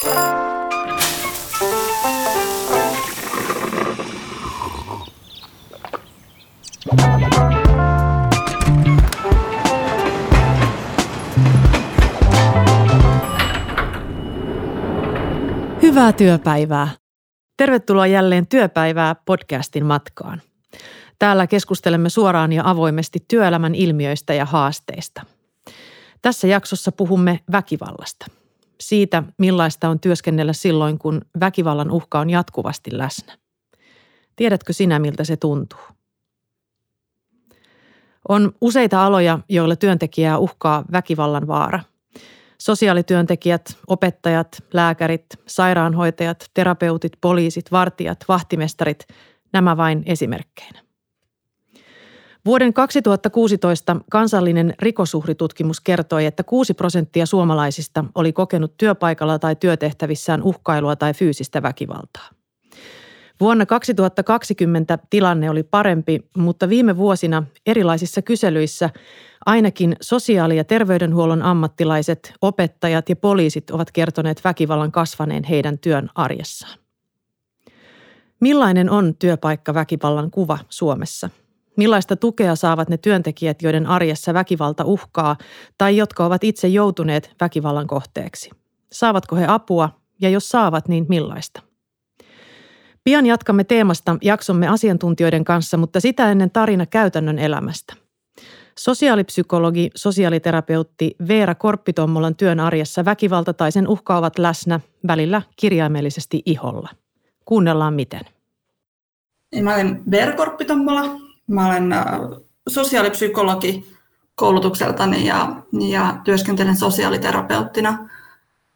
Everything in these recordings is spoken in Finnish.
Hyvää työpäivää. Tervetuloa jälleen Työpäivää podcastin matkaan. Täällä keskustelemme suoraan ja avoimesti työelämän ilmiöistä ja haasteista. Tässä jaksossa puhumme väkivallasta. Siitä, millaista on työskennellä silloin, kun väkivallan uhka on jatkuvasti läsnä. Tiedätkö sinä, miltä se tuntuu? On useita aloja, joilla työntekijää uhkaa väkivallan vaara. Sosiaalityöntekijät, opettajat, lääkärit, sairaanhoitajat, terapeutit, poliisit, vartijat, vahtimestarit, nämä vain esimerkkeinä. Vuoden 2016 kansallinen rikosuhritutkimus kertoi, että 6 prosenttia suomalaisista oli kokenut työpaikalla tai työtehtävissään uhkailua tai fyysistä väkivaltaa. Vuonna 2020 tilanne oli parempi, mutta viime vuosina erilaisissa kyselyissä ainakin sosiaali- ja terveydenhuollon ammattilaiset, opettajat ja poliisit ovat kertoneet väkivallan kasvaneen heidän työn arjessaan. Millainen on työpaikka väkivallan kuva Suomessa? Millaista tukea saavat ne työntekijät, joiden arjessa väkivalta uhkaa tai jotka ovat itse joutuneet väkivallan kohteeksi? Saavatko he apua ja jos saavat, niin millaista? Pian jatkamme teemasta jaksomme asiantuntijoiden kanssa, mutta sitä ennen tarina käytännön elämästä. Sosiaalipsykologi, sosiaaliterapeutti Veera Korppitommolan työn arjessa väkivalta tai sen uhka ovat läsnä, välillä kirjaimellisesti iholla. Kuunnellaan miten. Mä olen Veera Korppitommola. Mä olen äh, sosiaalipsykologi koulutukseltani ja, ja työskentelen sosiaaliterapeuttina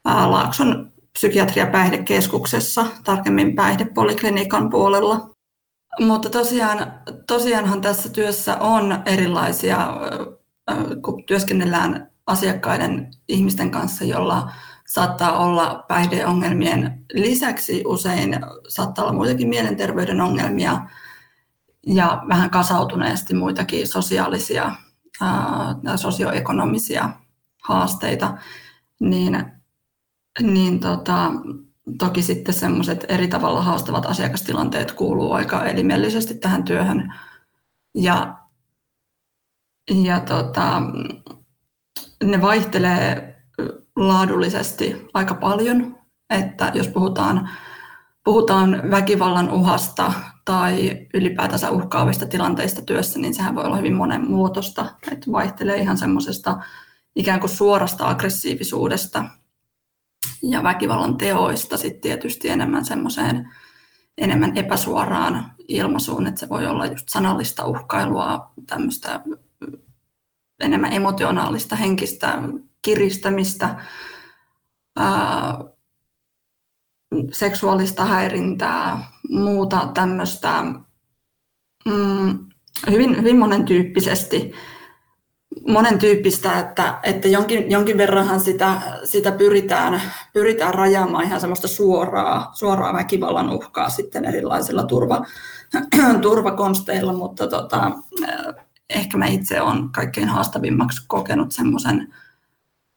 äh, Laakson psykiatria päihdekeskuksessa, tarkemmin päihdepoliklinikan puolella. Mutta tosiaan, tosiaanhan tässä työssä on erilaisia, kun työskennellään asiakkaiden ihmisten kanssa, jolla saattaa olla päihdeongelmien lisäksi usein saattaa olla muitakin mielenterveyden ongelmia ja vähän kasautuneesti muitakin sosiaalisia ja sosioekonomisia haasteita, niin niin tota, toki sitten semmoiset eri tavalla haastavat asiakastilanteet kuuluu aika elimellisesti tähän työhön. Ja, ja tota, ne vaihtelee laadullisesti aika paljon, että jos puhutaan, puhutaan väkivallan uhasta tai ylipäätänsä uhkaavista tilanteista työssä, niin sehän voi olla hyvin monenmuotoista, että vaihtelee ihan semmoisesta ikään kuin suorasta aggressiivisuudesta – ja väkivallan teoista sitten tietysti enemmän semmoiseen enemmän epäsuoraan ilmaisuun, että se voi olla just sanallista uhkailua, tämmöistä enemmän emotionaalista, henkistä kiristämistä, seksuaalista häirintää, muuta tämmöistä mm, hyvin, hyvin monentyyppisesti. Monen tyyppistä, että, että jonkin, jonkin verranhan sitä, sitä pyritään, pyritään rajaamaan ihan semmoista suoraa, suoraa väkivallan uhkaa sitten erilaisilla turva, turvakonsteilla, mutta tota, ehkä mä itse olen kaikkein haastavimmaksi kokenut semmoisen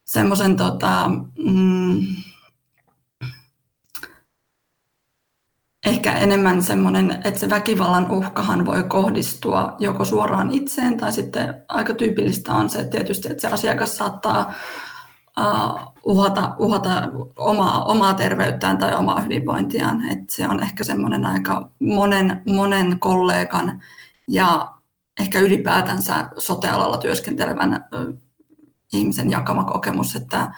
semmoisen tota, mm, ehkä enemmän semmoinen, että se väkivallan uhkahan voi kohdistua joko suoraan itseen tai sitten aika tyypillistä on se että tietysti, että se asiakas saattaa uh, uhata, uhata omaa, omaa terveyttään tai omaa hyvinvointiaan. että se on ehkä semmoinen aika monen, monen kollegan ja ehkä ylipäätänsä sotealalla työskentelevän ihmisen jakama kokemus, että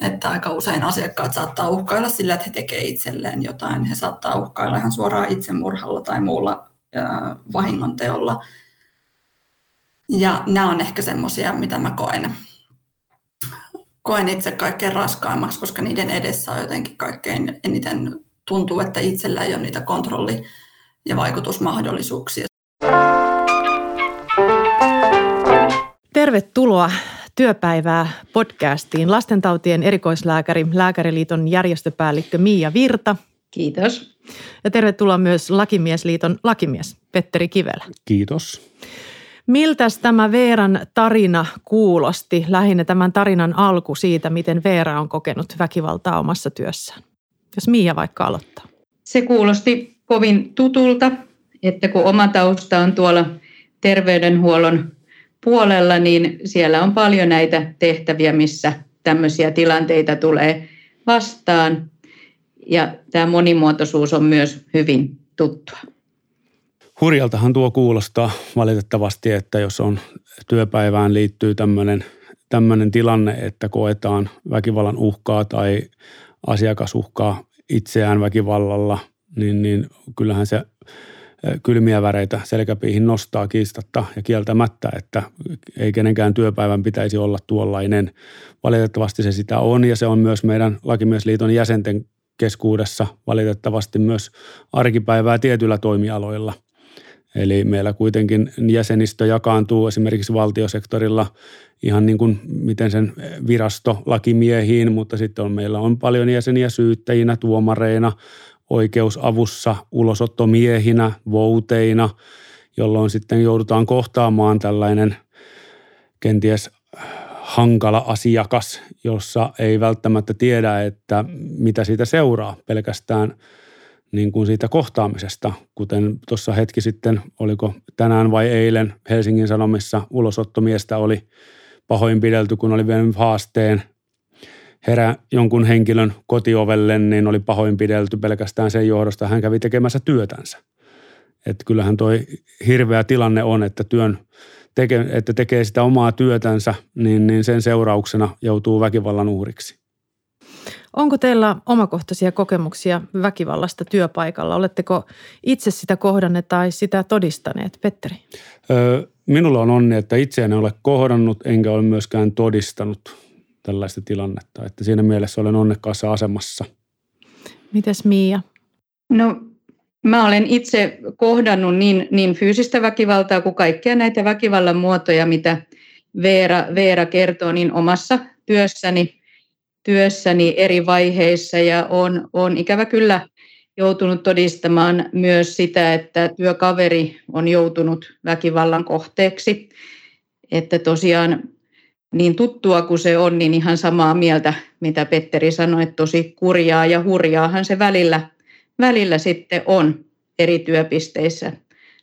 että aika usein asiakkaat saattaa uhkailla sillä, että he tekevät itselleen jotain. He saattaa uhkailla ihan suoraan itsemurhalla tai muulla äh, vahingonteolla. Ja nämä on ehkä semmoisia, mitä mä koen, koen itse kaikkein raskaimmaksi, koska niiden edessä on jotenkin kaikkein eniten tuntuu, että itsellä ei ole niitä kontrolli- ja vaikutusmahdollisuuksia. Tervetuloa työpäivää podcastiin lastentautien erikoislääkäri, Lääkäriliiton järjestöpäällikkö Miia Virta. Kiitos. Ja tervetuloa myös Lakimiesliiton lakimies Petteri Kivelä. Kiitos. Miltä tämä Veeran tarina kuulosti, lähinnä tämän tarinan alku siitä, miten Veera on kokenut väkivaltaa omassa työssään? Jos Miia vaikka aloittaa. Se kuulosti kovin tutulta, että kun oma tausta on tuolla terveydenhuollon puolella, niin siellä on paljon näitä tehtäviä, missä tämmöisiä tilanteita tulee vastaan. Ja tämä monimuotoisuus on myös hyvin tuttua. Hurjaltahan tuo kuulostaa valitettavasti, että jos on työpäivään liittyy tämmöinen, tämmöinen tilanne, että koetaan väkivallan uhkaa tai asiakas uhkaa itseään väkivallalla, niin, niin kyllähän se kylmiä väreitä selkäpiihin nostaa kiistatta ja kieltämättä, että ei kenenkään työpäivän pitäisi olla tuollainen. Valitettavasti se sitä on ja se on myös meidän Lakimiesliiton jäsenten keskuudessa valitettavasti myös arkipäivää tietyillä toimialoilla. Eli meillä kuitenkin jäsenistö jakaantuu esimerkiksi valtiosektorilla ihan niin kuin miten sen virasto lakimiehiin, mutta sitten on, meillä on paljon jäseniä syyttäjinä, tuomareina, oikeusavussa, ulosottomiehinä, vouteina, jolloin sitten joudutaan kohtaamaan tällainen kenties hankala asiakas, jossa ei välttämättä tiedä, että mitä siitä seuraa pelkästään niin kuin siitä kohtaamisesta, kuten tuossa hetki sitten, oliko tänään vai eilen Helsingin Sanomissa ulosottomiestä oli pahoinpidelty, kun oli vienyt haasteen herä jonkun henkilön kotiovelle, niin oli pahoinpidelty pelkästään sen johdosta. Hän kävi tekemässä työtänsä. Että kyllähän toi hirveä tilanne on, että työn teke, että tekee sitä omaa työtänsä, niin, niin sen seurauksena joutuu väkivallan uhriksi. Onko teillä omakohtaisia kokemuksia väkivallasta työpaikalla? Oletteko itse sitä kohdanneet tai sitä todistaneet, Petteri? Öö, minulla on onni, että itse en ole kohdannut enkä ole myöskään todistanut tällaista tilannetta. Että siinä mielessä olen onnekkaassa asemassa. Mites Miia? No mä olen itse kohdannut niin, niin fyysistä väkivaltaa kuin kaikkia näitä väkivallan muotoja, mitä Veera, Veera kertoo niin omassa työssäni, työssäni eri vaiheissa ja on, on ikävä kyllä joutunut todistamaan myös sitä, että työkaveri on joutunut väkivallan kohteeksi. Että tosiaan niin tuttua kuin se on, niin ihan samaa mieltä, mitä Petteri sanoi, että tosi kurjaa ja hurjaahan se välillä, välillä sitten on eri työpisteissä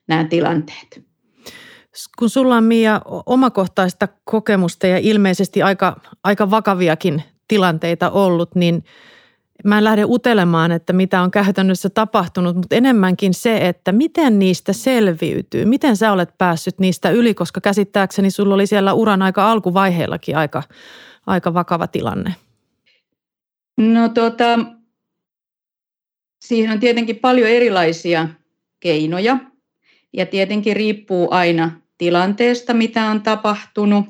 nämä tilanteet. Kun sulla on Mia omakohtaista kokemusta ja ilmeisesti aika, aika vakaviakin tilanteita ollut, niin mä en lähde utelemaan, että mitä on käytännössä tapahtunut, mutta enemmänkin se, että miten niistä selviytyy. Miten sä olet päässyt niistä yli, koska käsittääkseni sulla oli siellä uran aika alkuvaiheellakin aika, aika vakava tilanne. No tota, siihen on tietenkin paljon erilaisia keinoja ja tietenkin riippuu aina tilanteesta, mitä on tapahtunut.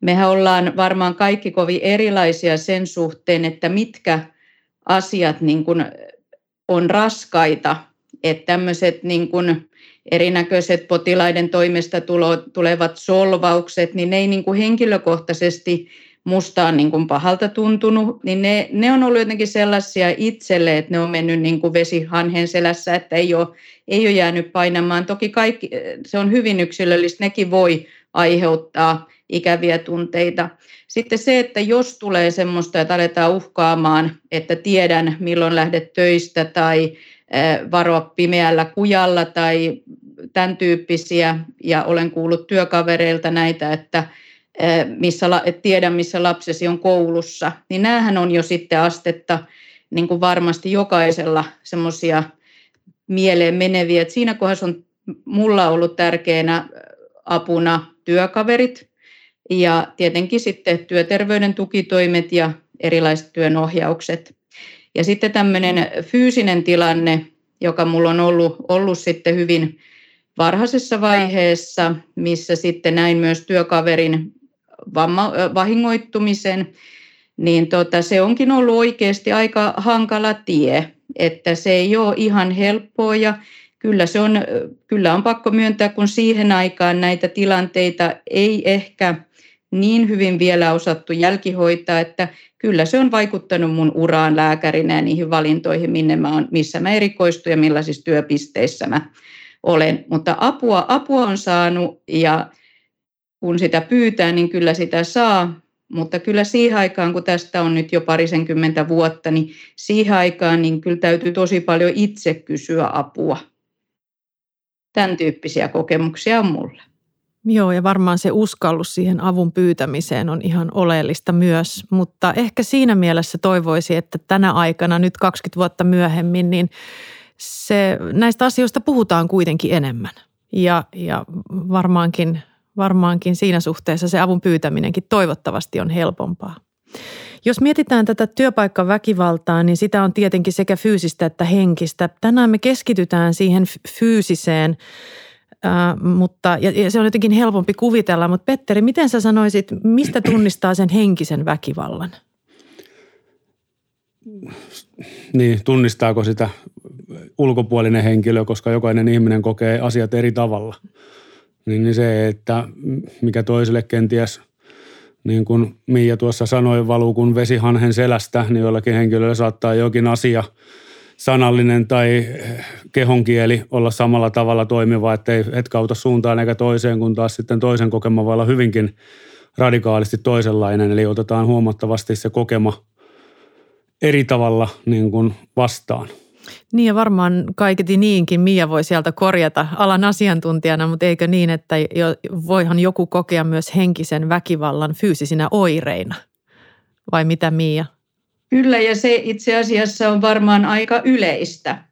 Mehän ollaan varmaan kaikki kovin erilaisia sen suhteen, että mitkä – asiat niin kuin on raskaita, että tämmöiset niin kuin erinäköiset potilaiden toimesta tulo, tulevat solvaukset, niin ne ei niin kuin henkilökohtaisesti musta on niin kuin pahalta tuntunut, niin ne, ne on ollut jotenkin sellaisia itselle, että ne on mennyt niin kuin vesihanhen selässä, että ei ole, ei ole jäänyt painamaan. Toki kaikki, se on hyvin yksilöllistä, nekin voi aiheuttaa ikäviä tunteita. Sitten se, että jos tulee semmoista, että aletaan uhkaamaan, että tiedän milloin lähdet töistä tai varoa pimeällä kujalla tai tämän tyyppisiä, ja olen kuullut työkavereilta näitä, että missä, et tiedän, missä lapsesi on koulussa, niin näähän on jo sitten astetta niin kuin varmasti jokaisella semmoisia mieleen meneviä. Et siinä kohdassa on mulla ollut tärkeänä apuna työkaverit, ja tietenkin sitten työterveyden tukitoimet ja erilaiset työnohjaukset. Ja sitten tämmöinen fyysinen tilanne, joka mulla on ollut, ollut sitten hyvin varhaisessa vaiheessa, missä sitten näin myös työkaverin vamma, vahingoittumisen, niin tota, se onkin ollut oikeasti aika hankala tie, että se ei ole ihan helppoa ja kyllä, se on, kyllä on pakko myöntää, kun siihen aikaan näitä tilanteita ei ehkä – niin hyvin vielä osattu jälkihoitaa, että kyllä se on vaikuttanut mun uraan lääkärinä ja niihin valintoihin, minne mä on, missä mä erikoistun ja millaisissa työpisteissä mä olen. Mutta apua, apua on saanut ja kun sitä pyytää, niin kyllä sitä saa. Mutta kyllä siihen aikaan, kun tästä on nyt jo parisenkymmentä vuotta, niin siihen aikaan niin kyllä täytyy tosi paljon itse kysyä apua. Tämän tyyppisiä kokemuksia on mulle. Joo, ja varmaan se uskallus siihen avun pyytämiseen on ihan oleellista myös, mutta ehkä siinä mielessä toivoisi, että tänä aikana, nyt 20 vuotta myöhemmin, niin se, näistä asioista puhutaan kuitenkin enemmän. Ja, ja varmaankin, varmaankin siinä suhteessa se avun pyytäminenkin toivottavasti on helpompaa. Jos mietitään tätä työpaikkaväkivaltaa, niin sitä on tietenkin sekä fyysistä että henkistä. Tänään me keskitytään siihen fyysiseen Äh, mutta, ja, ja se on jotenkin helpompi kuvitella, mutta Petteri, miten sä sanoisit, mistä tunnistaa sen henkisen väkivallan? Niin, tunnistaako sitä ulkopuolinen henkilö, koska jokainen ihminen kokee asiat eri tavalla. Niin, niin se, että mikä toiselle kenties, niin kuin Miia tuossa sanoi, valuu kuin vesihanhen selästä, niin jollakin henkilöllä saattaa jokin asia – sanallinen tai eh, kehonkieli olla samalla tavalla toimiva, ettei hetkauta suuntaan eikä toiseen, kun taas sitten toisen kokema voi olla hyvinkin radikaalisti toisenlainen. Eli otetaan huomattavasti se kokema eri tavalla niin kuin vastaan. Niin ja varmaan kaiketi niinkin Mia voi sieltä korjata alan asiantuntijana, mutta eikö niin, että jo, voihan joku kokea myös henkisen väkivallan fyysisinä oireina? Vai mitä Mia? Kyllä, ja se itse asiassa on varmaan aika yleistä.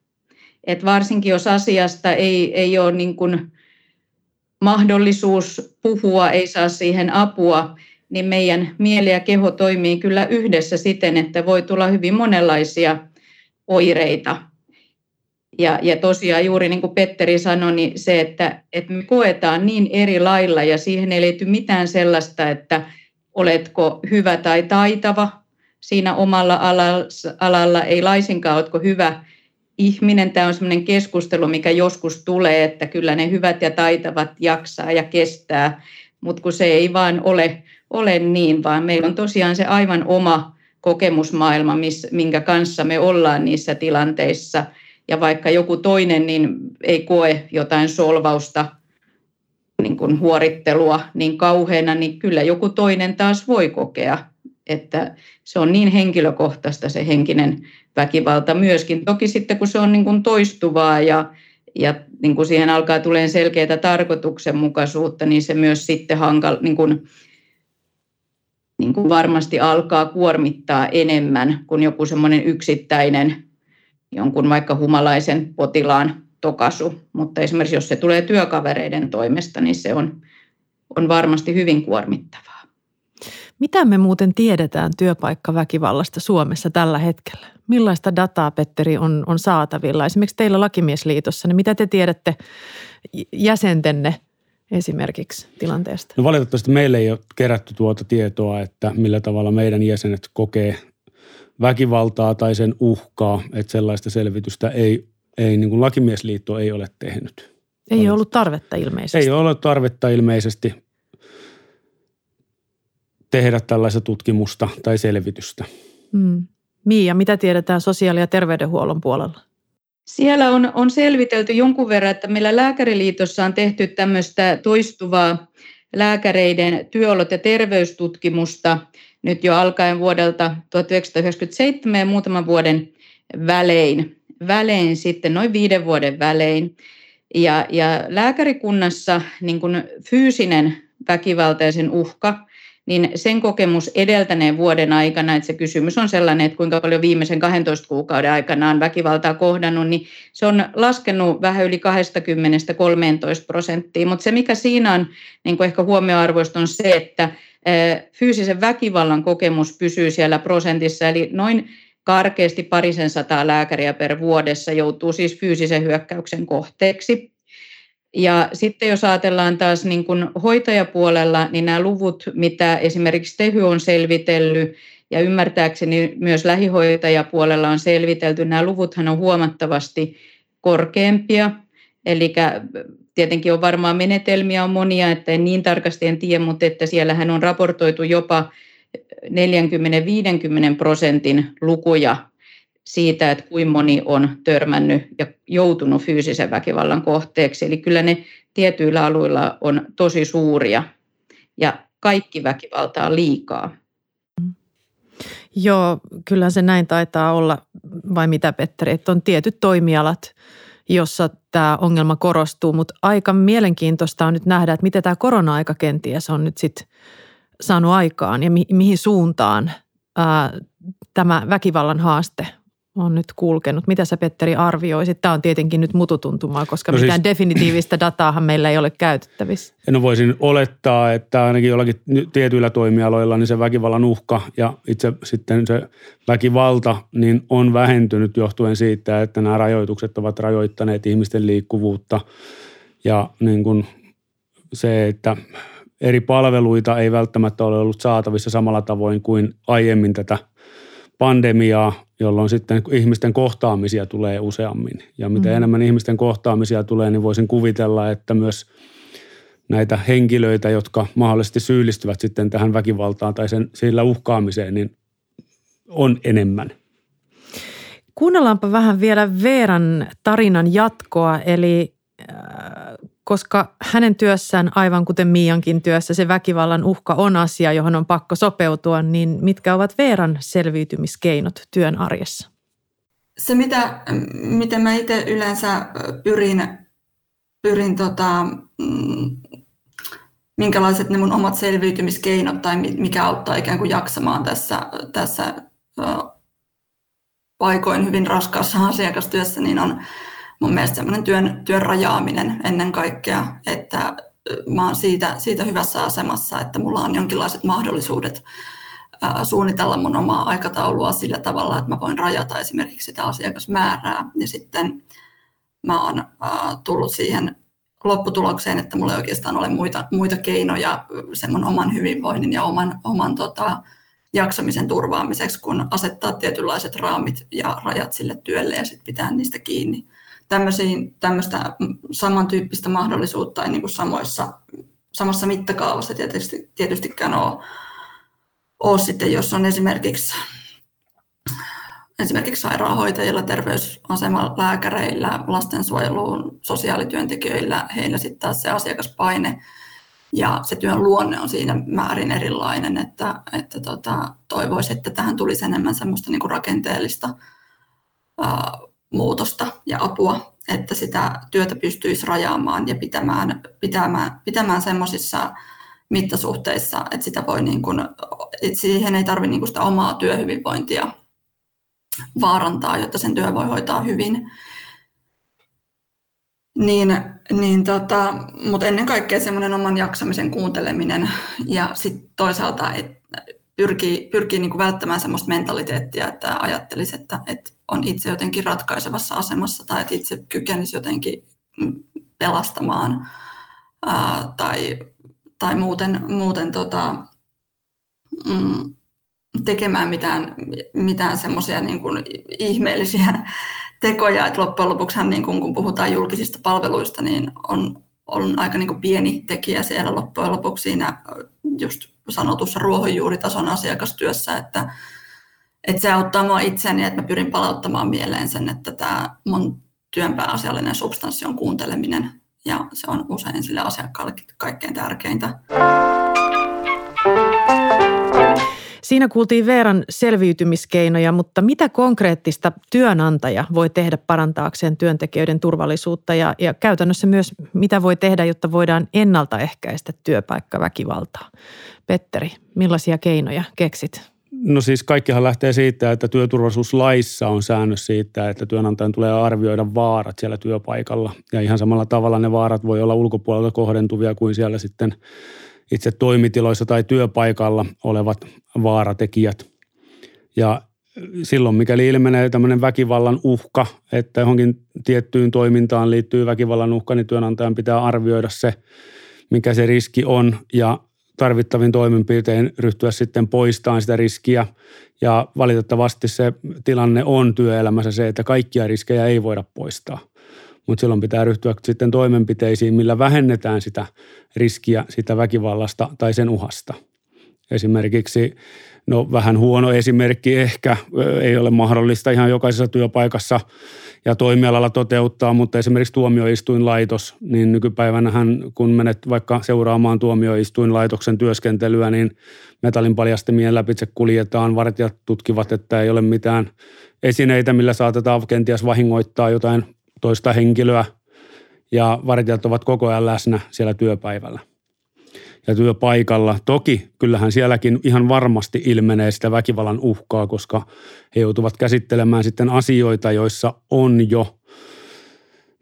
Et varsinkin jos asiasta ei, ei ole niin kuin mahdollisuus puhua, ei saa siihen apua, niin meidän mieli ja keho toimii kyllä yhdessä siten, että voi tulla hyvin monenlaisia oireita. Ja, ja tosiaan juuri niin kuin Petteri sanoi, niin se, että, että me koetaan niin eri lailla ja siihen ei liity mitään sellaista, että oletko hyvä tai taitava, siinä omalla alalla, ei laisinkaan, oletko hyvä ihminen. Tämä on sellainen keskustelu, mikä joskus tulee, että kyllä ne hyvät ja taitavat jaksaa ja kestää, mutta kun se ei vaan ole, ole niin, vaan meillä on tosiaan se aivan oma kokemusmaailma, minkä kanssa me ollaan niissä tilanteissa. Ja vaikka joku toinen niin ei koe jotain solvausta, niin kuin huorittelua niin kauheana, niin kyllä joku toinen taas voi kokea että se on niin henkilökohtaista se henkinen väkivalta myöskin. Toki sitten kun se on niin kuin toistuvaa ja, ja niin kuin siihen alkaa tulee selkeää tarkoituksenmukaisuutta, niin se myös sitten hankal, niin kuin, niin kuin varmasti alkaa kuormittaa enemmän kuin joku semmoinen yksittäinen jonkun vaikka humalaisen potilaan tokasu. Mutta esimerkiksi jos se tulee työkavereiden toimesta, niin se on, on varmasti hyvin kuormittavaa. Mitä me muuten tiedetään työpaikkaväkivallasta Suomessa tällä hetkellä? Millaista dataa, Petteri, on, on saatavilla? Esimerkiksi teillä Lakimiesliitossa, niin mitä te tiedätte jäsentenne esimerkiksi tilanteesta? No valitettavasti meille ei ole kerätty tuota tietoa, että millä tavalla meidän jäsenet kokee väkivaltaa tai sen uhkaa, että sellaista selvitystä ei, ei niin kuin Lakimiesliitto ei ole tehnyt. Ei ole ollut tarvetta ilmeisesti. Ei ole ollut tarvetta ilmeisesti tehdä tällaista tutkimusta tai selvitystä. Mm. Miia, mitä tiedetään sosiaali- ja terveydenhuollon puolella? Siellä on, on selvitelty jonkun verran, että meillä Lääkäriliitossa on tehty tämmöistä toistuvaa lääkäreiden työolot- ja terveystutkimusta nyt jo alkaen vuodelta 1997 ja muutaman vuoden välein, välein sitten noin viiden vuoden välein. Ja, ja lääkärikunnassa niin kuin fyysinen väkivaltaisen uhka niin sen kokemus edeltäneen vuoden aikana, että se kysymys on sellainen, että kuinka paljon viimeisen 12 kuukauden aikana on väkivaltaa kohdannut, niin se on laskenut vähän yli 20-13 prosenttia. Mutta se, mikä siinä on niin kuin ehkä huomioarvoista, on se, että fyysisen väkivallan kokemus pysyy siellä prosentissa, eli noin karkeasti parisen sataa lääkäriä per vuodessa joutuu siis fyysisen hyökkäyksen kohteeksi. Ja sitten jos ajatellaan taas niin kuin hoitajapuolella, niin nämä luvut, mitä esimerkiksi Tehy on selvitellyt, ja ymmärtääkseni myös lähihoitajapuolella on selvitelty, nämä luvuthan on huomattavasti korkeampia. Eli tietenkin on varmaan menetelmiä on monia, että en niin tarkasti en tiedä, mutta että siellähän on raportoitu jopa 40-50 prosentin lukuja siitä, että kuinka moni on törmännyt ja joutunut fyysisen väkivallan kohteeksi. Eli kyllä ne tietyillä alueilla on tosi suuria ja kaikki väkivalta on liikaa. Joo, kyllä se näin taitaa olla, vai mitä Petteri, että on tietyt toimialat, jossa tämä ongelma korostuu, mutta aika mielenkiintoista on nyt nähdä, että miten tämä korona-aika kenties on nyt sitten saanut aikaan ja mi- mihin suuntaan ää, tämä väkivallan haaste on nyt kulkenut. Mitä sä Petteri arvioisit? Tämä on tietenkin nyt mututuntumaa, koska no mitään siis, definitiivistä dataahan meillä ei ole käytettävissä. No voisin olettaa, että ainakin jollakin tietyillä toimialoilla niin se väkivallan uhka ja itse sitten se väkivalta niin on vähentynyt johtuen siitä, että nämä rajoitukset ovat rajoittaneet ihmisten liikkuvuutta ja niin kuin se, että eri palveluita ei välttämättä ole ollut saatavissa samalla tavoin kuin aiemmin tätä pandemiaa, jolloin sitten ihmisten kohtaamisia tulee useammin. Ja mitä mm. enemmän ihmisten kohtaamisia tulee, niin voisin kuvitella, että myös näitä henkilöitä, jotka mahdollisesti syyllistyvät sitten tähän väkivaltaan tai sen, sillä uhkaamiseen, niin on enemmän. Kuunnellaanpa vähän vielä Veeran tarinan jatkoa, eli äh, koska hänen työssään, aivan kuten Miankin työssä, se väkivallan uhka on asia, johon on pakko sopeutua, niin mitkä ovat Veeran selviytymiskeinot työn arjessa? Se, mitä, miten mä itse yleensä pyrin, pyrin tota, mm, minkälaiset ne mun omat selviytymiskeinot tai mikä auttaa ikään kuin jaksamaan tässä, tässä paikoin hyvin raskaassa asiakastyössä, niin on mun mielestä semmoinen työn, työn rajaaminen ennen kaikkea, että mä oon siitä, siitä hyvässä asemassa, että mulla on jonkinlaiset mahdollisuudet suunnitella mun omaa aikataulua sillä tavalla, että mä voin rajata esimerkiksi sitä asiakasmäärää. Ja sitten mä oon tullut siihen lopputulokseen, että mulla ei oikeastaan ole muita, muita keinoja sen oman hyvinvoinnin ja oman, oman tota, jaksamisen turvaamiseksi, kun asettaa tietynlaiset raamit ja rajat sille työlle ja sitten pitää niistä kiinni tämmöistä samantyyppistä mahdollisuutta ei niin kuin samoissa, samassa mittakaavassa tietysti, tietystikään ole, ole sitten, jos on esimerkiksi esimerkiksi sairaanhoitajilla, terveysasemalääkäreillä, lastensuojeluun, sosiaalityöntekijöillä, heillä sitten taas se asiakaspaine ja se työn luonne on siinä määrin erilainen, että, että tota, toivoisi, että tähän tulisi enemmän semmoista niin kuin rakenteellista muutosta ja apua, että sitä työtä pystyisi rajaamaan ja pitämään, pitämään, pitämään semmoisissa mittasuhteissa, että sitä voi niin kuin, että siihen ei tarvitse niin sitä omaa työhyvinvointia vaarantaa, jotta sen työ voi hoitaa hyvin. Niin, niin tota, mutta ennen kaikkea semmoinen oman jaksamisen kuunteleminen ja sitten toisaalta, että pyrkii, pyrkii niin kuin välttämään semmoista mentaliteettia, että ajattelisi, että, että on itse jotenkin ratkaisevassa asemassa tai että itse kykenisi jotenkin pelastamaan ää, tai, tai muuten, muuten tota, mm, tekemään mitään, mitään semmoisia niin ihmeellisiä tekoja. Että loppujen lopuksi niin kun puhutaan julkisista palveluista, niin on, on aika niin kuin pieni tekijä siellä loppujen lopuksi siinä just sanotussa ruohonjuuritason asiakastyössä, että, että se auttaa mua itseni, että mä pyrin palauttamaan mieleen sen, että tämä mun työn pääasiallinen substanssi on kuunteleminen ja se on usein sille asiakkaalle kaikkein tärkeintä. Siinä kuultiin Veeran selviytymiskeinoja, mutta mitä konkreettista työnantaja voi tehdä parantaakseen työntekijöiden turvallisuutta ja, ja käytännössä myös mitä voi tehdä, jotta voidaan ennaltaehkäistä työpaikkaväkivaltaa? Petteri, millaisia keinoja keksit? No siis kaikkihan lähtee siitä, että työturvallisuuslaissa on säännös siitä, että työnantajan tulee arvioida vaarat siellä työpaikalla. Ja ihan samalla tavalla ne vaarat voi olla ulkopuolelta kohdentuvia kuin siellä sitten itse toimitiloissa tai työpaikalla olevat vaaratekijät. Ja silloin, mikäli ilmenee tämmöinen väkivallan uhka, että johonkin tiettyyn toimintaan liittyy väkivallan uhka, niin työnantajan pitää arvioida se, mikä se riski on ja tarvittavin toimenpiteen ryhtyä sitten poistamaan sitä riskiä. Ja valitettavasti se tilanne on työelämässä se, että kaikkia riskejä ei voida poistaa. Mutta silloin pitää ryhtyä sitten toimenpiteisiin, millä vähennetään sitä riskiä sitä väkivallasta tai sen uhasta. Esimerkiksi No vähän huono esimerkki ehkä, ei ole mahdollista ihan jokaisessa työpaikassa ja toimialalla toteuttaa, mutta esimerkiksi tuomioistuinlaitos, niin nykypäivänähän kun menet vaikka seuraamaan tuomioistuinlaitoksen työskentelyä, niin metallin paljastimien läpitse kuljetaan, vartijat tutkivat, että ei ole mitään esineitä, millä saatetaan kenties vahingoittaa jotain toista henkilöä. Ja vartijat ovat koko ajan läsnä siellä työpäivällä ja työpaikalla. Toki kyllähän sielläkin ihan varmasti ilmenee sitä väkivallan uhkaa, koska he joutuvat käsittelemään sitten asioita, joissa on jo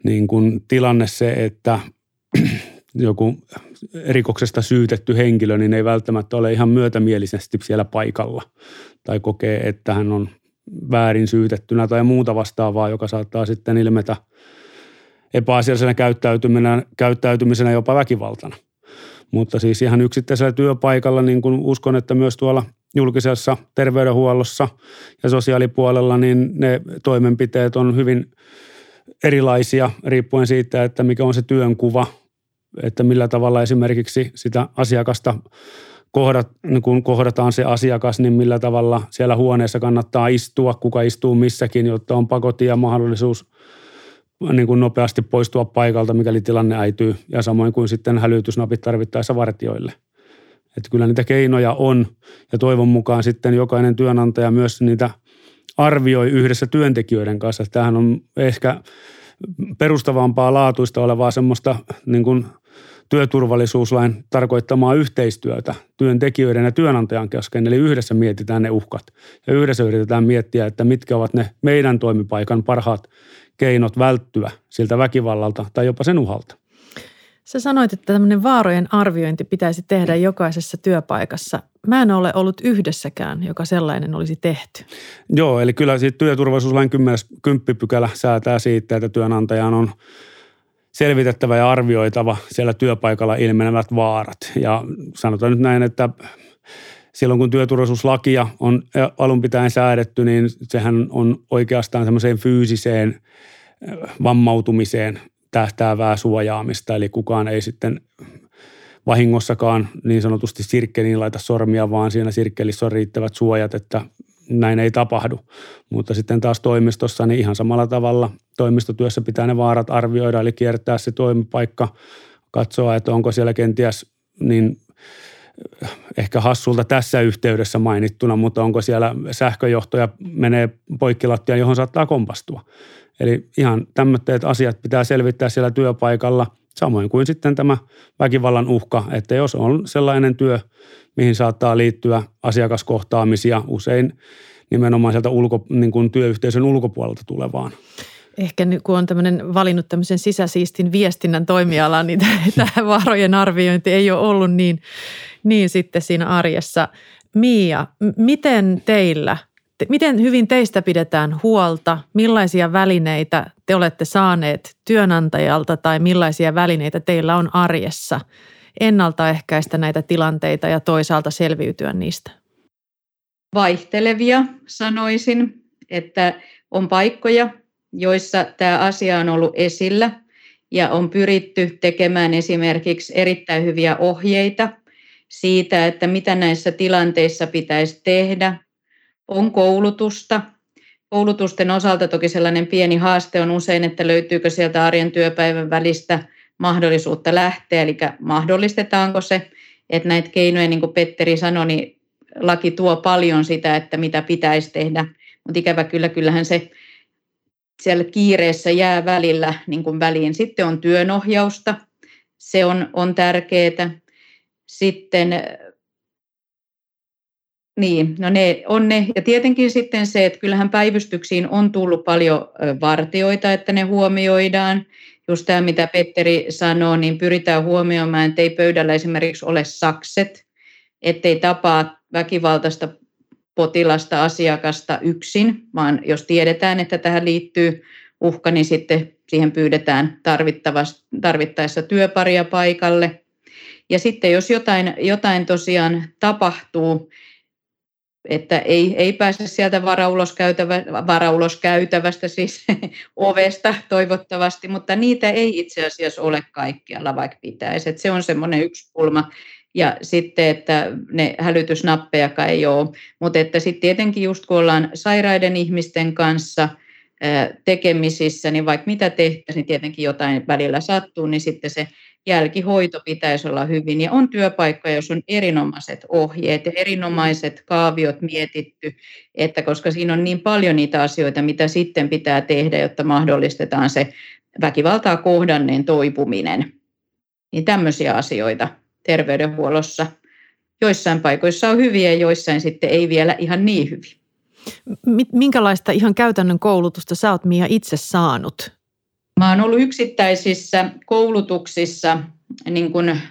niin kuin tilanne se, että joku rikoksesta syytetty henkilö, niin ei välttämättä ole ihan myötämielisesti siellä paikalla tai kokee, että hän on väärin syytettynä tai muuta vastaavaa, joka saattaa sitten ilmetä epäasiallisena käyttäytymisenä, käyttäytymisenä jopa väkivaltana. Mutta siis ihan yksittäisellä työpaikalla, niin kuin uskon, että myös tuolla julkisessa terveydenhuollossa ja sosiaalipuolella, niin ne toimenpiteet on hyvin erilaisia riippuen siitä, että mikä on se työnkuva, että millä tavalla esimerkiksi sitä asiakasta kohdat, niin kun kohdataan se asiakas, niin millä tavalla siellä huoneessa kannattaa istua, kuka istuu missäkin, jotta on pakotia mahdollisuus – niin kuin nopeasti poistua paikalta, mikäli tilanne äityy, ja samoin kuin sitten hälytysnapit tarvittaessa vartioille. Että kyllä niitä keinoja on, ja toivon mukaan sitten jokainen työnantaja myös niitä arvioi yhdessä työntekijöiden kanssa. Tämähän on ehkä perustavampaa laatuista olevaa semmoista niin kuin työturvallisuuslain tarkoittamaa yhteistyötä työntekijöiden ja työnantajan kesken, eli yhdessä mietitään ne uhkat ja yhdessä yritetään miettiä, että mitkä ovat ne meidän toimipaikan parhaat keinot välttyä siltä väkivallalta tai jopa sen uhalta. Sä sanoit, että tämmöinen vaarojen arviointi pitäisi tehdä jokaisessa työpaikassa. Mä en ole ollut yhdessäkään, joka sellainen olisi tehty. Joo, eli kyllä siitä työturvallisuuslain 10, 10 pykälä säätää siitä, että työnantajan on selvitettävä ja arvioitava siellä työpaikalla ilmenevät vaarat. Ja sanotaan nyt näin, että silloin kun työturvallisuuslakia on alun pitäen säädetty, niin sehän on oikeastaan semmoiseen fyysiseen vammautumiseen tähtäävää suojaamista, eli kukaan ei sitten vahingossakaan niin sanotusti sirkkeliin laita sormia, vaan siinä sirkkelissä on riittävät suojat, että näin ei tapahdu. Mutta sitten taas toimistossa niin ihan samalla tavalla toimistotyössä pitää ne vaarat arvioida, eli kiertää se toimipaikka, katsoa, että onko siellä kenties niin ehkä hassulta tässä yhteydessä mainittuna, mutta onko siellä sähköjohtoja menee poikkilattiaan, johon saattaa kompastua. Eli ihan tämmöiset asiat pitää selvittää siellä työpaikalla, samoin kuin sitten tämä väkivallan uhka, että jos on sellainen työ, mihin saattaa liittyä asiakaskohtaamisia usein nimenomaan sieltä ulko, niin kuin työyhteisön ulkopuolelta tulevaan. Ehkä nyt kun on tämmöinen valinnut tämmöisen sisäsiistin viestinnän toimialan, niin tämä vaarojen arviointi ei ole ollut niin, niin sitten siinä arjessa. Mia, miten teillä, miten hyvin teistä pidetään huolta? Millaisia välineitä te olette saaneet työnantajalta tai millaisia välineitä teillä on arjessa ennaltaehkäistä näitä tilanteita ja toisaalta selviytyä niistä? Vaihtelevia sanoisin, että on paikkoja, joissa tämä asia on ollut esillä ja on pyritty tekemään esimerkiksi erittäin hyviä ohjeita siitä, että mitä näissä tilanteissa pitäisi tehdä. On koulutusta. Koulutusten osalta toki sellainen pieni haaste on usein, että löytyykö sieltä arjen työpäivän välistä mahdollisuutta lähteä, eli mahdollistetaanko se, että näitä keinoja, niin kuin Petteri sanoi, niin laki tuo paljon sitä, että mitä pitäisi tehdä, mutta ikävä kyllä, kyllähän se siellä kiireessä jää välillä niin kuin väliin. Sitten on työnohjausta, se on, on tärkeää. Sitten niin, no ne on ne. Ja tietenkin sitten se, että kyllähän päivystyksiin on tullut paljon vartioita, että ne huomioidaan. Just tämä, mitä Petteri sanoo, niin pyritään huomioimaan, että ei pöydällä esimerkiksi ole sakset, ettei tapaa väkivaltaista potilasta, asiakasta yksin, vaan jos tiedetään, että tähän liittyy uhka, niin sitten siihen pyydetään tarvittaessa työparia paikalle. Ja sitten jos jotain, jotain tosiaan tapahtuu, että ei, ei pääse sieltä varauloskäytävä, varauloskäytävästä, siis ovesta toivottavasti, mutta niitä ei itse asiassa ole kaikkialla, vaikka pitäisi. Että se on semmoinen yksi pulma. Ja sitten, että ne hälytysnappejakaan ei ole. Mutta että sitten tietenkin just kun ollaan sairaiden ihmisten kanssa tekemisissä, niin vaikka mitä tehtäisiin, niin tietenkin jotain välillä sattuu, niin sitten se jälkihoito pitäisi olla hyvin. Ja on työpaikka, jos on erinomaiset ohjeet ja erinomaiset kaaviot mietitty, että koska siinä on niin paljon niitä asioita, mitä sitten pitää tehdä, jotta mahdollistetaan se väkivaltaa kohdanneen toipuminen. Niin tämmöisiä asioita terveydenhuollossa joissain paikoissa on hyviä ja joissain sitten ei vielä ihan niin hyvin. Minkälaista ihan käytännön koulutusta sä oot Mia itse saanut? Mä oon ollut yksittäisissä koulutuksissa niin kuin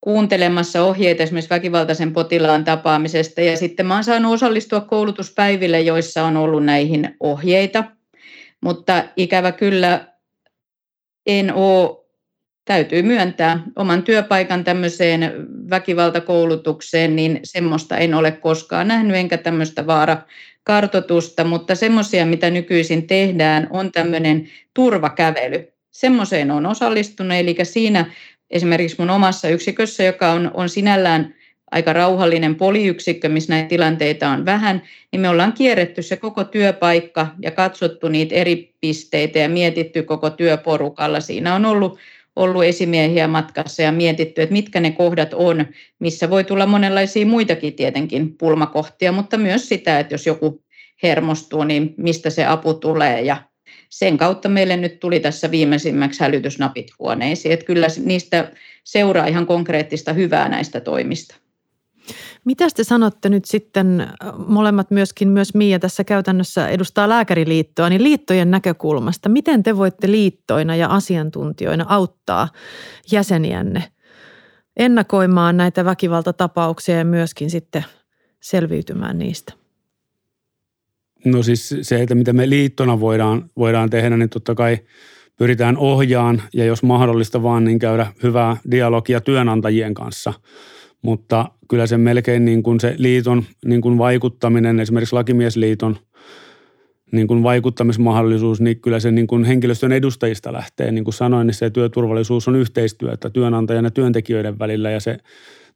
kuuntelemassa ohjeita esimerkiksi väkivaltaisen potilaan tapaamisesta ja sitten mä oon saanut osallistua koulutuspäiville, joissa on ollut näihin ohjeita, mutta ikävä kyllä en ole täytyy myöntää oman työpaikan tämmöiseen väkivaltakoulutukseen, niin semmoista en ole koskaan nähnyt, enkä tämmöistä vaarakartotusta, mutta semmoisia, mitä nykyisin tehdään, on tämmöinen turvakävely. Semmoiseen on osallistunut, eli siinä esimerkiksi mun omassa yksikössä, joka on, on sinällään aika rauhallinen poliyksikkö, missä näitä tilanteita on vähän, niin me ollaan kierretty se koko työpaikka ja katsottu niitä eri pisteitä ja mietitty koko työporukalla. Siinä on ollut ollut esimiehiä matkassa ja mietitty, että mitkä ne kohdat on, missä voi tulla monenlaisia muitakin tietenkin pulmakohtia, mutta myös sitä, että jos joku hermostuu, niin mistä se apu tulee ja sen kautta meille nyt tuli tässä viimeisimmäksi hälytysnapit huoneisiin, että kyllä niistä seuraa ihan konkreettista hyvää näistä toimista. Mitä te sanotte nyt sitten, molemmat myöskin, myös Miia tässä käytännössä edustaa lääkäriliittoa, niin liittojen näkökulmasta, miten te voitte liittoina ja asiantuntijoina auttaa jäseniänne ennakoimaan näitä väkivaltatapauksia ja myöskin sitten selviytymään niistä? No siis se, että mitä me liittona voidaan, voidaan tehdä, niin totta kai pyritään ohjaan ja jos mahdollista vaan, niin käydä hyvää dialogia työnantajien kanssa – mutta kyllä se melkein niin kuin se liiton niin kuin vaikuttaminen, esimerkiksi lakimiesliiton niin kuin vaikuttamismahdollisuus, niin kyllä se niin kuin henkilöstön edustajista lähtee. Niin kuin sanoin, niin se työturvallisuus on yhteistyötä työnantajan ja työntekijöiden välillä ja se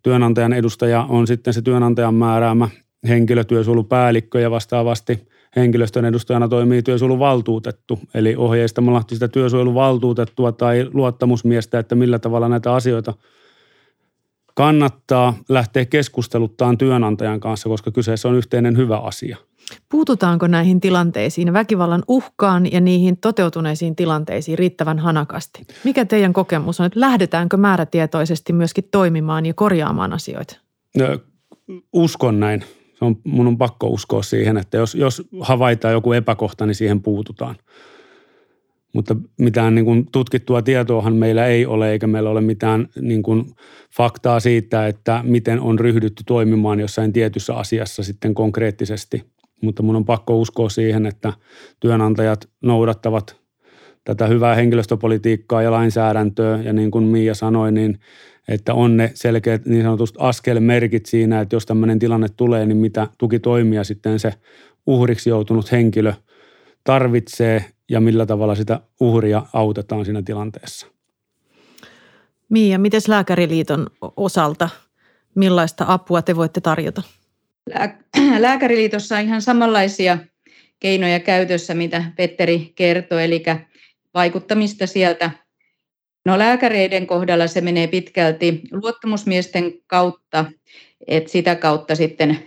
työnantajan edustaja on sitten se työnantajan määräämä henkilötyösuojelupäällikkö ja vastaavasti henkilöstön edustajana toimii työsuojeluvaltuutettu, eli ohjeistamalla sitä työsuojeluvaltuutettua tai luottamusmiestä, että millä tavalla näitä asioita – kannattaa lähteä keskusteluttaan työnantajan kanssa, koska kyseessä on yhteinen hyvä asia. Puututaanko näihin tilanteisiin, väkivallan uhkaan ja niihin toteutuneisiin tilanteisiin riittävän hanakasti? Mikä teidän kokemus on, että lähdetäänkö määrätietoisesti myöskin toimimaan ja korjaamaan asioita? Uskon näin. On, mun on pakko uskoa siihen, että jos, jos havaitaan joku epäkohta, niin siihen puututaan – mutta mitään niin kuin tutkittua tietoahan meillä ei ole, eikä meillä ole mitään niin kuin faktaa siitä, että miten on ryhdytty toimimaan jossain tietyssä asiassa sitten konkreettisesti. Mutta mun on pakko uskoa siihen, että työnantajat noudattavat tätä hyvää henkilöstöpolitiikkaa ja lainsäädäntöä. Ja niin kuin Miia sanoi, niin että on ne selkeät niin sanotusti askelmerkit siinä, että jos tämmöinen tilanne tulee, niin mitä tukitoimia sitten se uhriksi joutunut henkilö tarvitsee ja millä tavalla sitä uhria autetaan siinä tilanteessa. Miia, miten Lääkäriliiton osalta, millaista apua te voitte tarjota? Lääkäriliitossa on ihan samanlaisia keinoja käytössä, mitä Petteri kertoi, eli vaikuttamista sieltä. No lääkäreiden kohdalla se menee pitkälti luottamusmiesten kautta, että sitä kautta sitten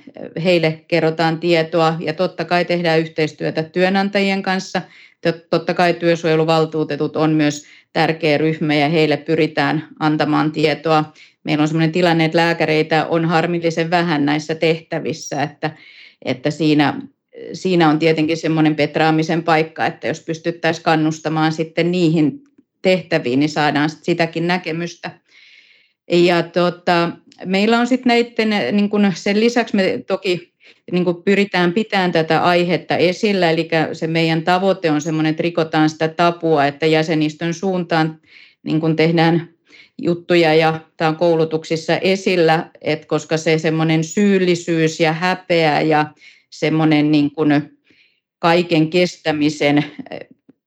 heille kerrotaan tietoa ja totta kai tehdään yhteistyötä työnantajien kanssa – Totta kai työsuojeluvaltuutetut on myös tärkeä ryhmä ja heille pyritään antamaan tietoa. Meillä on sellainen tilanne, että lääkäreitä on harmillisen vähän näissä tehtävissä, että, että siinä, siinä on tietenkin semmoinen petraamisen paikka, että jos pystyttäisiin kannustamaan sitten niihin tehtäviin, niin saadaan sitäkin näkemystä. Ja tota, meillä on sitten näiden, niin kun sen lisäksi me toki niin kuin pyritään pitämään tätä aihetta esillä, eli se meidän tavoite on semmoinen, että rikotaan sitä tapua, että jäsenistön suuntaan niin kuin tehdään juttuja ja tämä on koulutuksissa esillä, että koska se semmoinen syyllisyys ja häpeä ja semmoinen niin kaiken kestämisen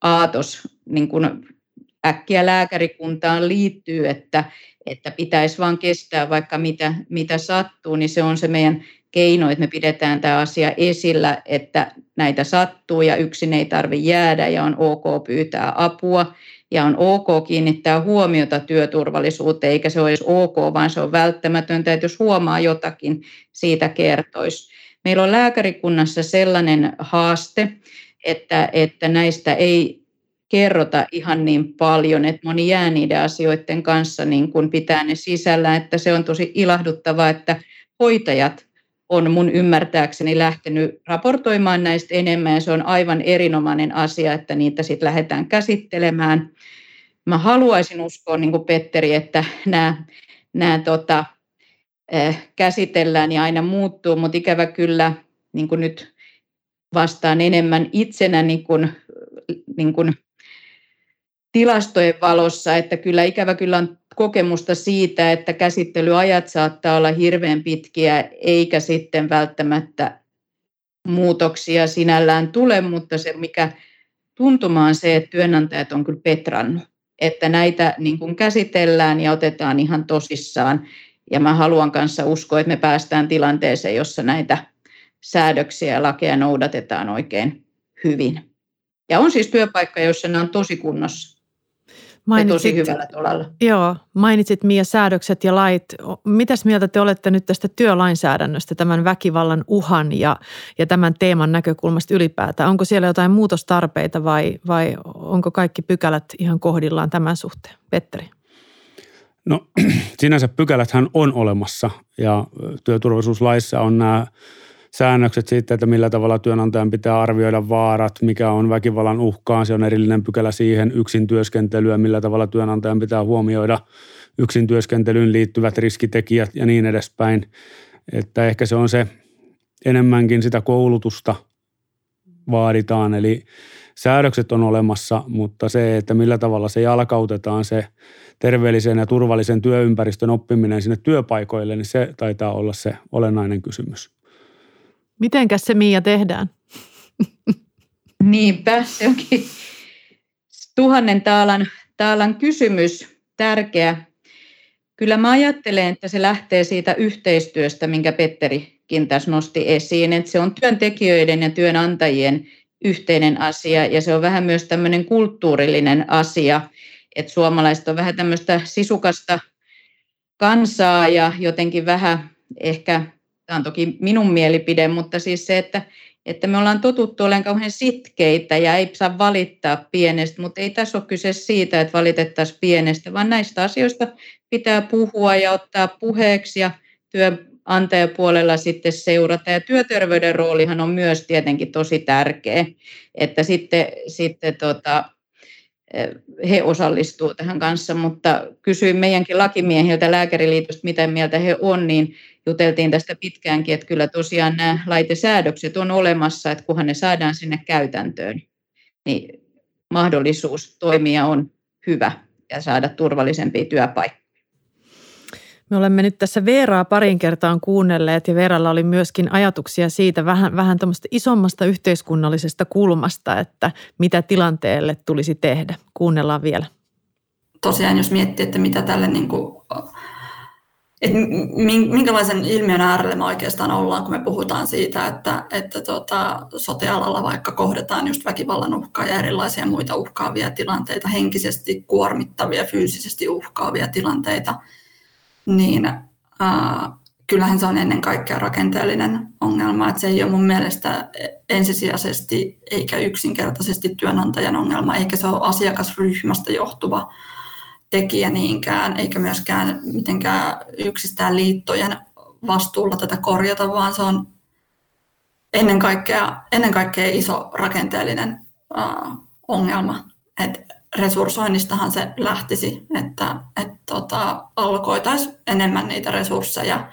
aatos niin kuin äkkiä lääkärikuntaan liittyy, että, että pitäisi vaan kestää vaikka mitä, mitä sattuu, niin se on se meidän keino, että me pidetään tämä asia esillä, että näitä sattuu ja yksin ei tarvitse jäädä ja on ok pyytää apua ja on ok kiinnittää huomiota työturvallisuuteen, eikä se ole ok, vaan se on välttämätöntä, että jos huomaa jotakin, siitä kertoisi. Meillä on lääkärikunnassa sellainen haaste, että, että näistä ei kerrota ihan niin paljon, että moni jää niiden asioiden kanssa niin kuin pitää ne sisällä, että se on tosi ilahduttavaa, että hoitajat on mun ymmärtääkseni lähtenyt raportoimaan näistä enemmän ja se on aivan erinomainen asia, että niitä sitten lähdetään käsittelemään. Mä haluaisin uskoa, niin kuin Petteri, että nämä, nämä tota, eh, käsitellään ja aina muuttuu, mutta ikävä kyllä niin kuin nyt vastaan enemmän itsenä niin kuin, niin kuin tilastojen valossa, että kyllä ikävä kyllä on kokemusta siitä, että käsittelyajat saattaa olla hirveän pitkiä, eikä sitten välttämättä muutoksia sinällään tule, mutta se mikä tuntuma on se, että työnantajat on kyllä petrannut, että näitä niin kuin käsitellään ja otetaan ihan tosissaan. Ja mä haluan kanssa uskoa, että me päästään tilanteeseen, jossa näitä säädöksiä ja lakeja noudatetaan oikein hyvin. Ja on siis työpaikka, jossa ne on tosi kunnossa. Mainitsit, tosi hyvällä tolalla. Joo, mainitsit Mia säädökset ja lait. Mitäs mieltä te olette nyt tästä työlainsäädännöstä, tämän väkivallan uhan ja, ja tämän teeman näkökulmasta ylipäätään? Onko siellä jotain muutostarpeita vai, vai onko kaikki pykälät ihan kohdillaan tämän suhteen? Petteri. No sinänsä pykäläthän on olemassa ja työturvallisuuslaissa on nämä säännökset siitä, että millä tavalla työnantajan pitää arvioida vaarat, mikä on väkivallan uhkaa, se on erillinen pykälä siihen, yksin työskentelyä, millä tavalla työnantajan pitää huomioida yksin työskentelyyn liittyvät riskitekijät ja niin edespäin. Että ehkä se on se enemmänkin sitä koulutusta vaaditaan, eli säädökset on olemassa, mutta se, että millä tavalla se jalkautetaan se terveellisen ja turvallisen työympäristön oppiminen sinne työpaikoille, niin se taitaa olla se olennainen kysymys. Mitenkäs se Miia tehdään? Niinpä, se onkin tuhannen taalan, taalan kysymys, tärkeä. Kyllä mä ajattelen, että se lähtee siitä yhteistyöstä, minkä Petterikin tässä nosti esiin, että se on työntekijöiden ja työnantajien yhteinen asia ja se on vähän myös tämmöinen kulttuurillinen asia, että suomalaiset on vähän tämmöistä sisukasta kansaa ja jotenkin vähän ehkä Tämä on toki minun mielipide, mutta siis se, että, että me ollaan totuttu olemaan kauhean sitkeitä ja ei saa valittaa pienestä, mutta ei tässä ole kyse siitä, että valitettaisiin pienestä, vaan näistä asioista pitää puhua ja ottaa puheeksi ja työnantajapuolella sitten seurata. Ja työterveyden roolihan on myös tietenkin tosi tärkeä, että sitten, sitten tota, he osallistuu tähän kanssa, mutta kysyin meidänkin lakimiehiltä lääkäriliitosta, mitä mieltä he on, niin juteltiin tästä pitkäänkin, että kyllä tosiaan nämä laitesäädökset on olemassa, että kunhan ne saadaan sinne käytäntöön, niin mahdollisuus toimia on hyvä ja saada turvallisempia työpaikkoja. Me olemme nyt tässä Veeraa parin kertaan kuunnelleet ja Veeralla oli myöskin ajatuksia siitä vähän, vähän isommasta yhteiskunnallisesta kulmasta, että mitä tilanteelle tulisi tehdä. Kuunnellaan vielä. Tosiaan jos miettii, että mitä tälle niin kuin, että minkälaisen ilmiön äärelle me oikeastaan ollaan, kun me puhutaan siitä, että, että tota, sote-alalla vaikka kohdetaan just väkivallan uhkaa ja erilaisia muita uhkaavia tilanteita, henkisesti kuormittavia, fyysisesti uhkaavia tilanteita – niin äh, kyllähän se on ennen kaikkea rakenteellinen ongelma. Että se ei ole mun mielestä ensisijaisesti eikä yksinkertaisesti työnantajan ongelma, eikä se ole asiakasryhmästä johtuva tekijä niinkään, eikä myöskään mitenkään yksistään liittojen vastuulla tätä korjata, vaan se on ennen kaikkea, ennen kaikkea iso rakenteellinen äh, ongelma. Et resurssoinnistahan se lähtisi, että, että tota, alkoitaisiin enemmän niitä resursseja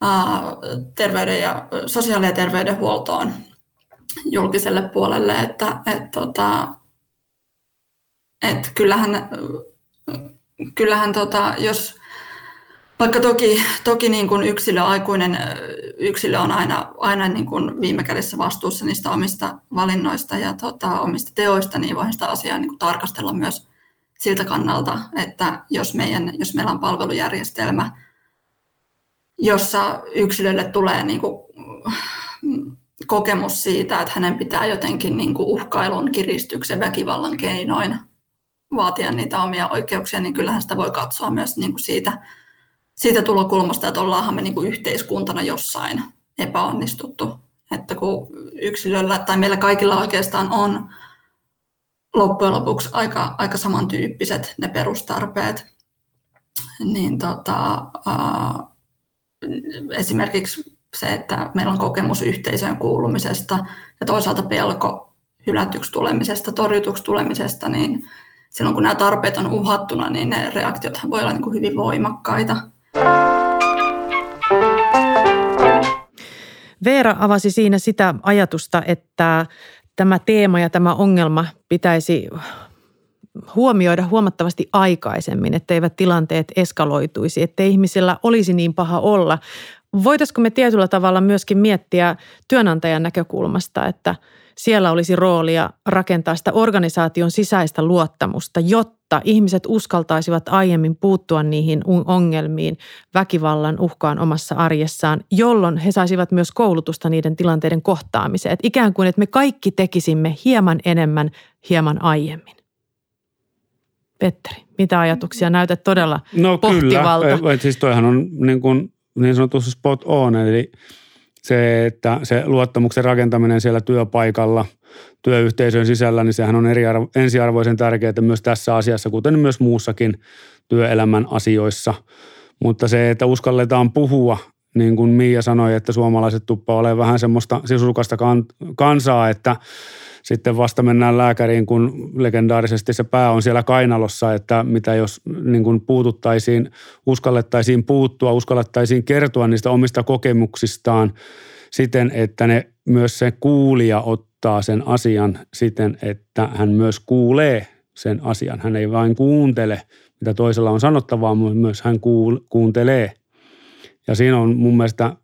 ää, terveyden ja, sosiaali- ja terveydenhuoltoon julkiselle puolelle, että et, tota, et kyllähän, kyllähän tota, jos vaikka toki, toki niin kuin yksilö, aikuinen yksilö on aina, aina niin kuin viime kädessä vastuussa niistä omista valinnoista ja tota, omista teoista, niin voin sitä asiaa niin kuin tarkastella myös siltä kannalta, että jos, meidän, jos meillä on palvelujärjestelmä, jossa yksilölle tulee niin kuin kokemus siitä, että hänen pitää jotenkin niin kuin uhkailun, kiristyksen, väkivallan keinoin vaatia niitä omia oikeuksia, niin kyllähän sitä voi katsoa myös niin kuin siitä, siitä tulokulmasta, että ollaanhan me niin kuin yhteiskuntana jossain epäonnistuttu. Että kun yksilöllä tai meillä kaikilla oikeastaan on loppujen lopuksi aika, aika samantyyppiset ne perustarpeet, niin tota, äh, esimerkiksi se, että meillä on kokemus yhteisöön kuulumisesta ja toisaalta pelko hylätyksi tulemisesta, torjutuksi tulemisesta, niin silloin kun nämä tarpeet on uhattuna, niin ne reaktiot voi olla niin kuin hyvin voimakkaita. Veera avasi siinä sitä ajatusta, että tämä teema ja tämä ongelma pitäisi huomioida huomattavasti aikaisemmin, etteivät tilanteet eskaloituisi, ettei ihmisillä olisi niin paha olla. Voitaisiko me tietyllä tavalla myöskin miettiä työnantajan näkökulmasta, että siellä olisi roolia rakentaa sitä organisaation sisäistä luottamusta, jotta ihmiset uskaltaisivat aiemmin puuttua niihin ongelmiin, väkivallan uhkaan omassa arjessaan, jolloin he saisivat myös koulutusta niiden tilanteiden kohtaamiseen. Että ikään kuin, että me kaikki tekisimme hieman enemmän, hieman aiemmin. Petteri, mitä ajatuksia näytät todella no, pohtivalta? Kyllä, siis toihan on niin, kuin, niin sanotusti spot on, eli se, että se luottamuksen rakentaminen siellä työpaikalla, työyhteisön sisällä, niin sehän on eri, ensiarvoisen tärkeää myös tässä asiassa, kuten myös muussakin työelämän asioissa. Mutta se, että uskalletaan puhua, niin kuin Miia sanoi, että suomalaiset tuppa ole vähän semmoista sisukasta kansaa, että sitten vasta mennään lääkäriin, kun legendaarisesti se pää on siellä kainalossa, että mitä jos niin kuin puututtaisiin, uskallettaisiin puuttua, uskallettaisiin kertoa niistä omista kokemuksistaan siten, että ne myös se kuulija ottaa sen asian siten, että hän myös kuulee sen asian. Hän ei vain kuuntele, mitä toisella on sanottavaa, mutta myös hän kuuntelee. Ja siinä on mun mielestä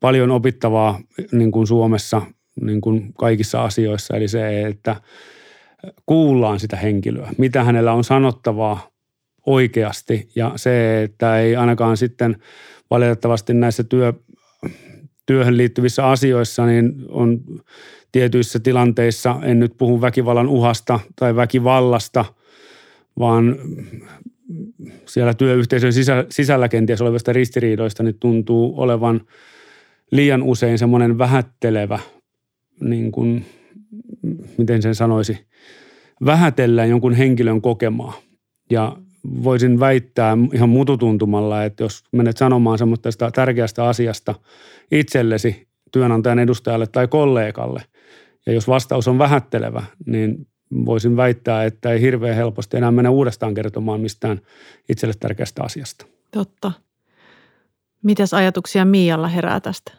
paljon opittavaa niin kuin Suomessa niin kuin kaikissa asioissa. Eli se, että kuullaan sitä henkilöä, mitä hänellä on sanottavaa oikeasti. Ja se, että ei ainakaan sitten valitettavasti näissä työ, työhön liittyvissä asioissa, niin on tietyissä tilanteissa, en nyt puhu väkivallan uhasta tai väkivallasta, vaan siellä työyhteisön sisällä kenties olevista ristiriidoista niin tuntuu olevan liian usein semmoinen vähättelevä niin kuin, miten sen sanoisi, vähätellä jonkun henkilön kokemaa. Ja voisin väittää ihan mututuntumalla, että jos menet sanomaan semmoista tärkeästä asiasta itsellesi, työnantajan edustajalle tai kollegalle, ja jos vastaus on vähättelevä, niin voisin väittää, että ei hirveän helposti enää mennä uudestaan kertomaan mistään itselle tärkeästä asiasta. Totta. Mitäs ajatuksia Mialla herää tästä?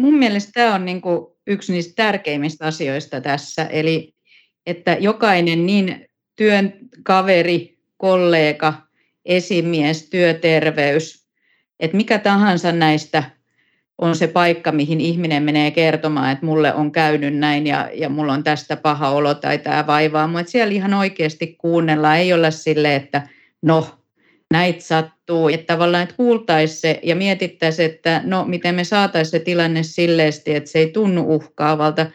Mun mielestä tämä on niin kuin yksi niistä tärkeimmistä asioista tässä. Eli että jokainen niin työn kaveri, kollega, esimies, työterveys, että mikä tahansa näistä on se paikka, mihin ihminen menee kertomaan, että mulle on käynyt näin ja, ja mulla on tästä paha olo tai tämä vaivaa. Mutta siellä ihan oikeasti kuunnellaan, ei olla sille, että no, näitä sattuu. Että tavallaan, että kuultaisiin se ja mietittäisiin, että no, miten me saataisiin se tilanne silleesti, että se ei tunnu uhkaavalta.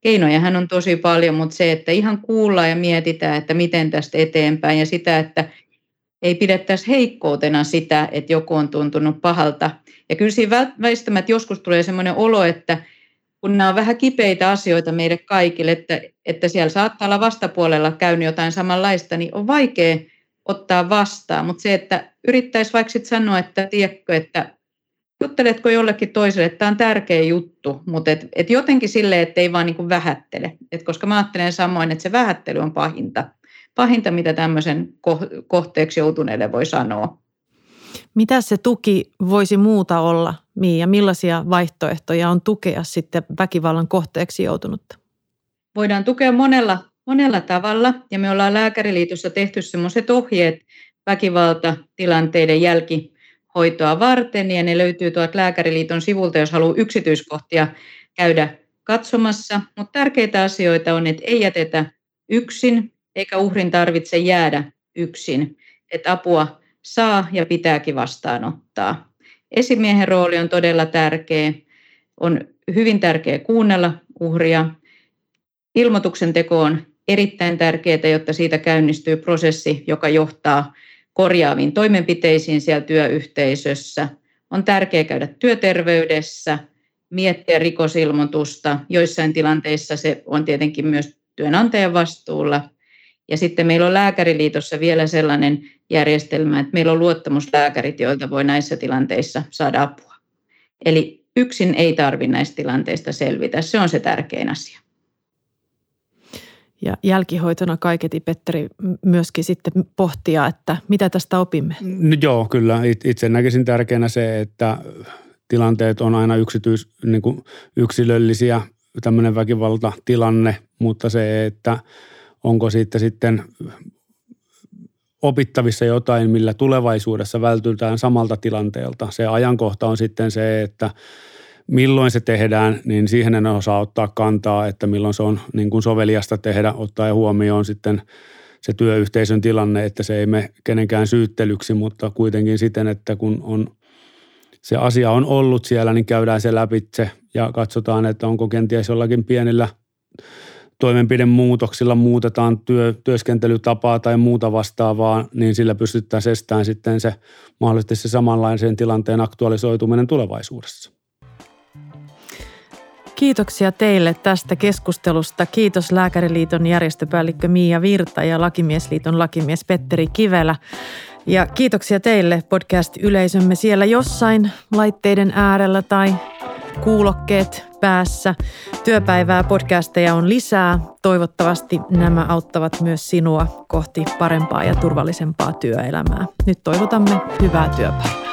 Keinojahan on tosi paljon, mutta se, että ihan kuullaan ja mietitään, että miten tästä eteenpäin ja sitä, että ei pidettäisi heikkoutena sitä, että joku on tuntunut pahalta. Ja kyllä siinä väistämättä joskus tulee sellainen olo, että kun nämä on vähän kipeitä asioita meille kaikille, että, että siellä saattaa olla vastapuolella käynyt jotain samanlaista, niin on vaikea ottaa vastaan, mutta se, että yrittäisi vaikka sitten sanoa, että tiedätkö, että jutteletko jollekin toiselle, että tämä on tärkeä juttu, mutta et, et jotenkin silleen, että ei vaan niin vähättele. Et koska mä ajattelen samoin, että se vähättely on pahinta. Pahinta, mitä tämmöisen kohteeksi joutuneelle voi sanoa. Mitä se tuki voisi muuta olla, Miia? Millaisia vaihtoehtoja on tukea sitten väkivallan kohteeksi joutunutta? Voidaan tukea monella monella tavalla ja me ollaan Lääkäriliitossa tehty sellaiset ohjeet väkivaltatilanteiden jälkihoidosta hoitoa varten ja ne löytyy tuolta Lääkäriliiton sivulta, jos haluaa yksityiskohtia käydä katsomassa. Mutta tärkeitä asioita on, että ei jätetä yksin eikä uhrin tarvitse jäädä yksin, että apua saa ja pitääkin vastaanottaa. Esimiehen rooli on todella tärkeä. On hyvin tärkeää kuunnella uhria. Ilmoituksen teko on erittäin tärkeää, jotta siitä käynnistyy prosessi, joka johtaa korjaaviin toimenpiteisiin siellä työyhteisössä. On tärkeää käydä työterveydessä, miettiä rikosilmoitusta. Joissain tilanteissa se on tietenkin myös työnantajan vastuulla. Ja sitten meillä on Lääkäriliitossa vielä sellainen järjestelmä, että meillä on luottamuslääkärit, joilta voi näissä tilanteissa saada apua. Eli yksin ei tarvitse näistä tilanteista selvitä. Se on se tärkein asia. Ja jälkihoitona kaiketi, Petteri, myöskin sitten pohtia, että mitä tästä opimme. No joo, kyllä. Itse näkisin tärkeänä se, että tilanteet on aina yksityis, niin kuin yksilöllisiä, tämmöinen väkivaltatilanne, mutta se, että onko siitä sitten opittavissa jotain, millä tulevaisuudessa vältytään samalta tilanteelta. Se ajankohta on sitten se, että milloin se tehdään, niin siihen en osaa ottaa kantaa, että milloin se on niin kuin soveliasta tehdä, ottaa huomioon sitten se työyhteisön tilanne, että se ei mene kenenkään syyttelyksi, mutta kuitenkin siten, että kun on se asia on ollut siellä, niin käydään se läpitse ja katsotaan, että onko kenties jollakin pienillä toimenpidemuutoksilla muutetaan työ, työskentelytapaa tai muuta vastaavaa, niin sillä pystytään estämään sitten se mahdollisesti se samanlaisen tilanteen aktualisoituminen tulevaisuudessa. Kiitoksia teille tästä keskustelusta. Kiitos Lääkäriliiton järjestöpäällikkö Miia Virta ja Lakimiesliiton lakimies Petteri Kivelä. Ja kiitoksia teille podcast-yleisömme siellä jossain laitteiden äärellä tai kuulokkeet päässä. Työpäivää podcasteja on lisää. Toivottavasti nämä auttavat myös sinua kohti parempaa ja turvallisempaa työelämää. Nyt toivotamme hyvää työpäivää.